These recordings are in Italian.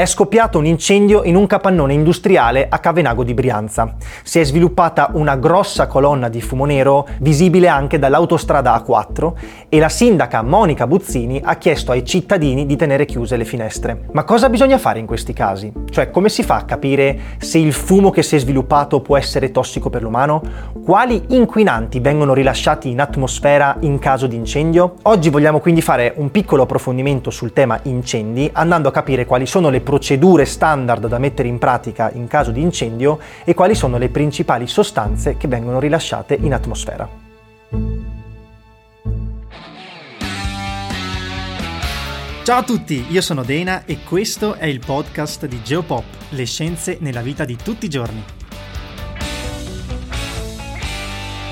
È scoppiato un incendio in un capannone industriale a Cavenago di Brianza. Si è sviluppata una grossa colonna di fumo nero visibile anche dall'autostrada A4 e la sindaca Monica Buzzini ha chiesto ai cittadini di tenere chiuse le finestre. Ma cosa bisogna fare in questi casi? Cioè come si fa a capire se il fumo che si è sviluppato può essere tossico per l'umano? Quali inquinanti vengono rilasciati in atmosfera in caso di incendio? Oggi vogliamo quindi fare un piccolo approfondimento sul tema incendi andando a capire quali sono le procedure standard da mettere in pratica in caso di incendio e quali sono le principali sostanze che vengono rilasciate in atmosfera. Ciao a tutti, io sono Dena e questo è il podcast di Geopop, le scienze nella vita di tutti i giorni.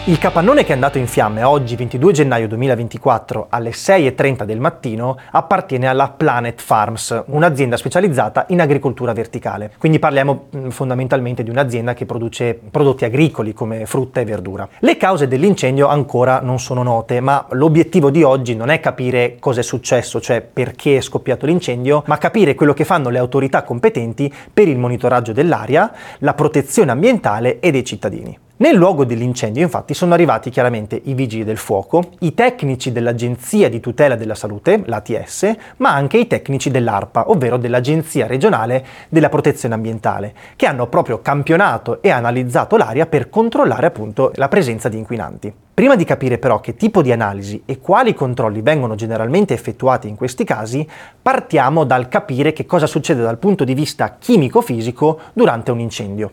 Il capannone che è andato in fiamme oggi 22 gennaio 2024 alle 6.30 del mattino appartiene alla Planet Farms, un'azienda specializzata in agricoltura verticale. Quindi parliamo mm, fondamentalmente di un'azienda che produce prodotti agricoli come frutta e verdura. Le cause dell'incendio ancora non sono note, ma l'obiettivo di oggi non è capire cosa è successo, cioè perché è scoppiato l'incendio, ma capire quello che fanno le autorità competenti per il monitoraggio dell'aria, la protezione ambientale e dei cittadini. Nel luogo dell'incendio infatti sono arrivati chiaramente i vigili del fuoco, i tecnici dell'Agenzia di tutela della salute, l'ATS, ma anche i tecnici dell'ARPA, ovvero dell'Agenzia regionale della protezione ambientale, che hanno proprio campionato e analizzato l'aria per controllare appunto la presenza di inquinanti. Prima di capire però che tipo di analisi e quali controlli vengono generalmente effettuati in questi casi, partiamo dal capire che cosa succede dal punto di vista chimico-fisico durante un incendio.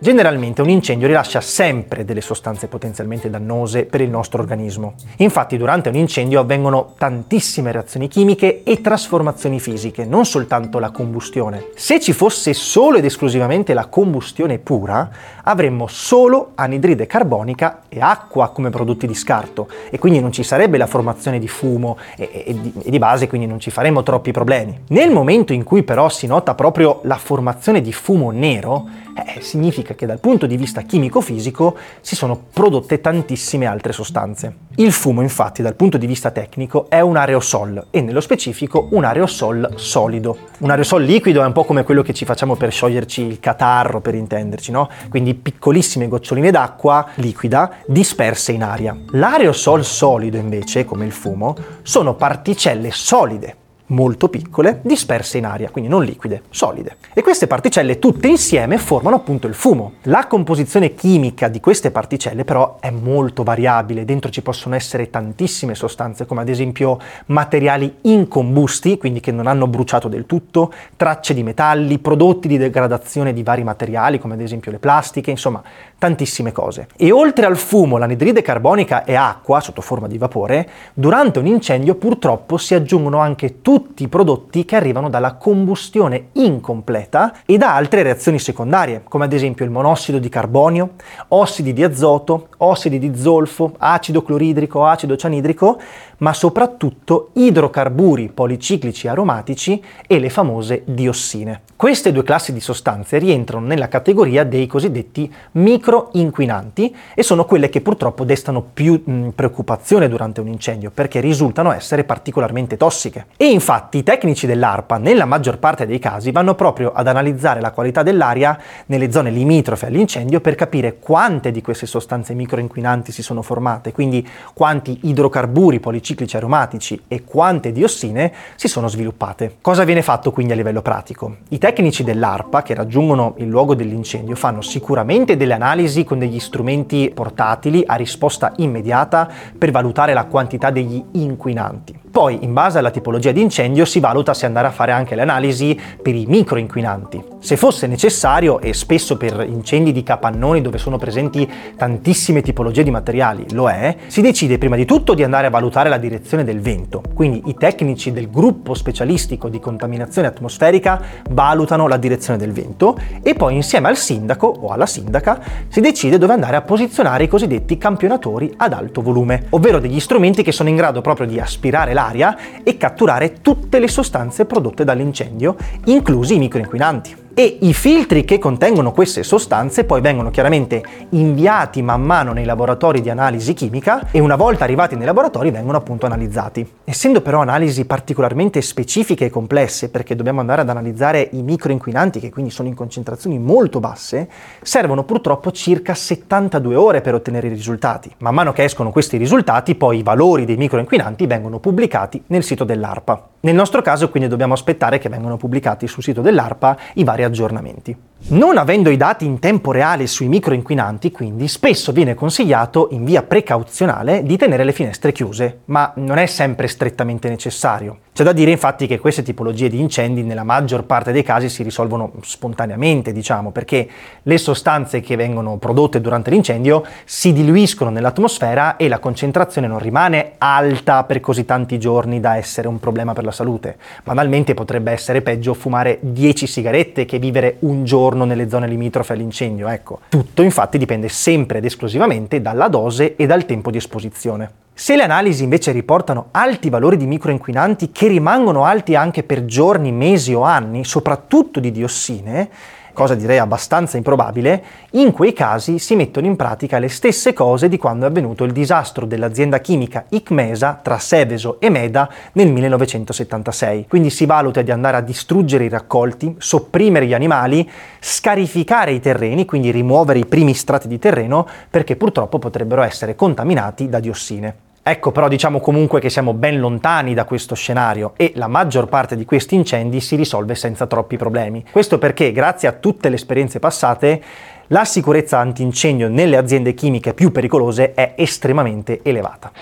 Generalmente un incendio rilascia sempre delle sostanze potenzialmente dannose per il nostro organismo. Infatti durante un incendio avvengono tantissime reazioni chimiche e trasformazioni fisiche, non soltanto la combustione. Se ci fosse solo ed esclusivamente la combustione pura, avremmo solo anidride carbonica e acqua come prodotti di scarto e quindi non ci sarebbe la formazione di fumo e, e, di, e di base quindi non ci faremmo troppi problemi. Nel momento in cui però si nota proprio la formazione di fumo nero, eh, significa che dal punto di vista chimico-fisico si sono prodotte tantissime altre sostanze. Il fumo infatti dal punto di vista tecnico è un aerosol e nello specifico un aerosol solido. Un aerosol liquido è un po' come quello che ci facciamo per scioglierci il catarro per intenderci, no? Quindi piccolissime goccioline d'acqua liquida disperse in aria. L'aerosol solido invece, come il fumo, sono particelle solide molto piccole, disperse in aria, quindi non liquide, solide. E queste particelle tutte insieme formano appunto il fumo. La composizione chimica di queste particelle però è molto variabile, dentro ci possono essere tantissime sostanze come ad esempio materiali incombusti, quindi che non hanno bruciato del tutto, tracce di metalli, prodotti di degradazione di vari materiali come ad esempio le plastiche, insomma tantissime cose. E oltre al fumo, l'anidride carbonica e acqua sotto forma di vapore, durante un incendio purtroppo si aggiungono anche tutti tutti i prodotti che arrivano dalla combustione incompleta e da altre reazioni secondarie, come ad esempio il monossido di carbonio, ossidi di azoto, ossidi di zolfo, acido cloridrico, acido cianidrico, ma soprattutto idrocarburi policiclici aromatici e le famose diossine. Queste due classi di sostanze rientrano nella categoria dei cosiddetti microinquinanti e sono quelle che purtroppo destano più mh, preoccupazione durante un incendio perché risultano essere particolarmente tossiche. E infatti i tecnici dell'ARPA nella maggior parte dei casi vanno proprio ad analizzare la qualità dell'aria nelle zone limitrofe all'incendio per capire quante di queste sostanze microinquinanti si sono formate, quindi quanti idrocarburi policiclici aromatici e quante diossine si sono sviluppate. Cosa viene fatto quindi a livello pratico? I tecnici dell'ARPA che raggiungono il luogo dell'incendio fanno sicuramente delle analisi con degli strumenti portatili a risposta immediata per valutare la quantità degli inquinanti. Poi, in base alla tipologia di incendio, si valuta se andare a fare anche le analisi per i microinquinanti. Se fosse necessario, e spesso per incendi di capannoni dove sono presenti tantissime tipologie di materiali lo è, si decide prima di tutto di andare a valutare la direzione del vento. Quindi i tecnici del gruppo specialistico di contaminazione atmosferica valutano la direzione del vento e poi insieme al sindaco o alla sindaca si decide dove andare a posizionare i cosiddetti campionatori ad alto volume, ovvero degli strumenti che sono in grado proprio di aspirare l'aria e catturare tutte le sostanze prodotte dall'incendio, inclusi i microinquinanti e i filtri che contengono queste sostanze poi vengono chiaramente inviati man mano nei laboratori di analisi chimica e una volta arrivati nei laboratori vengono appunto analizzati. Essendo però analisi particolarmente specifiche e complesse perché dobbiamo andare ad analizzare i microinquinanti che quindi sono in concentrazioni molto basse, servono purtroppo circa 72 ore per ottenere i risultati. Man mano che escono questi risultati poi i valori dei microinquinanti vengono pubblicati nel sito dell'ARPA. Nel nostro caso quindi dobbiamo aspettare che vengano pubblicati sul sito dell'ARPA i vari aggiornamenti. Non avendo i dati in tempo reale sui microinquinanti, quindi, spesso viene consigliato in via precauzionale di tenere le finestre chiuse, ma non è sempre strettamente necessario. C'è da dire infatti che queste tipologie di incendi nella maggior parte dei casi si risolvono spontaneamente, diciamo, perché le sostanze che vengono prodotte durante l'incendio si diluiscono nell'atmosfera e la concentrazione non rimane alta per così tanti giorni da essere un problema per la salute. Banalmente potrebbe essere peggio fumare 10 sigarette che vivere un giorno nelle zone limitrofe all'incendio, ecco. Tutto infatti dipende sempre ed esclusivamente dalla dose e dal tempo di esposizione. Se le analisi invece riportano alti valori di microinquinanti che rimangono alti anche per giorni, mesi o anni, soprattutto di diossine, cosa direi abbastanza improbabile, in quei casi si mettono in pratica le stesse cose di quando è avvenuto il disastro dell'azienda chimica Icmesa tra Seveso e Meda nel 1976. Quindi si valuta di andare a distruggere i raccolti, sopprimere gli animali, scarificare i terreni, quindi rimuovere i primi strati di terreno perché purtroppo potrebbero essere contaminati da diossine. Ecco però diciamo comunque che siamo ben lontani da questo scenario e la maggior parte di questi incendi si risolve senza troppi problemi. Questo perché grazie a tutte le esperienze passate la sicurezza antincendio nelle aziende chimiche più pericolose è estremamente elevata.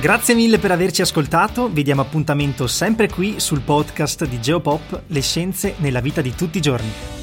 Grazie mille per averci ascoltato, vi diamo appuntamento sempre qui sul podcast di Geopop, le scienze nella vita di tutti i giorni.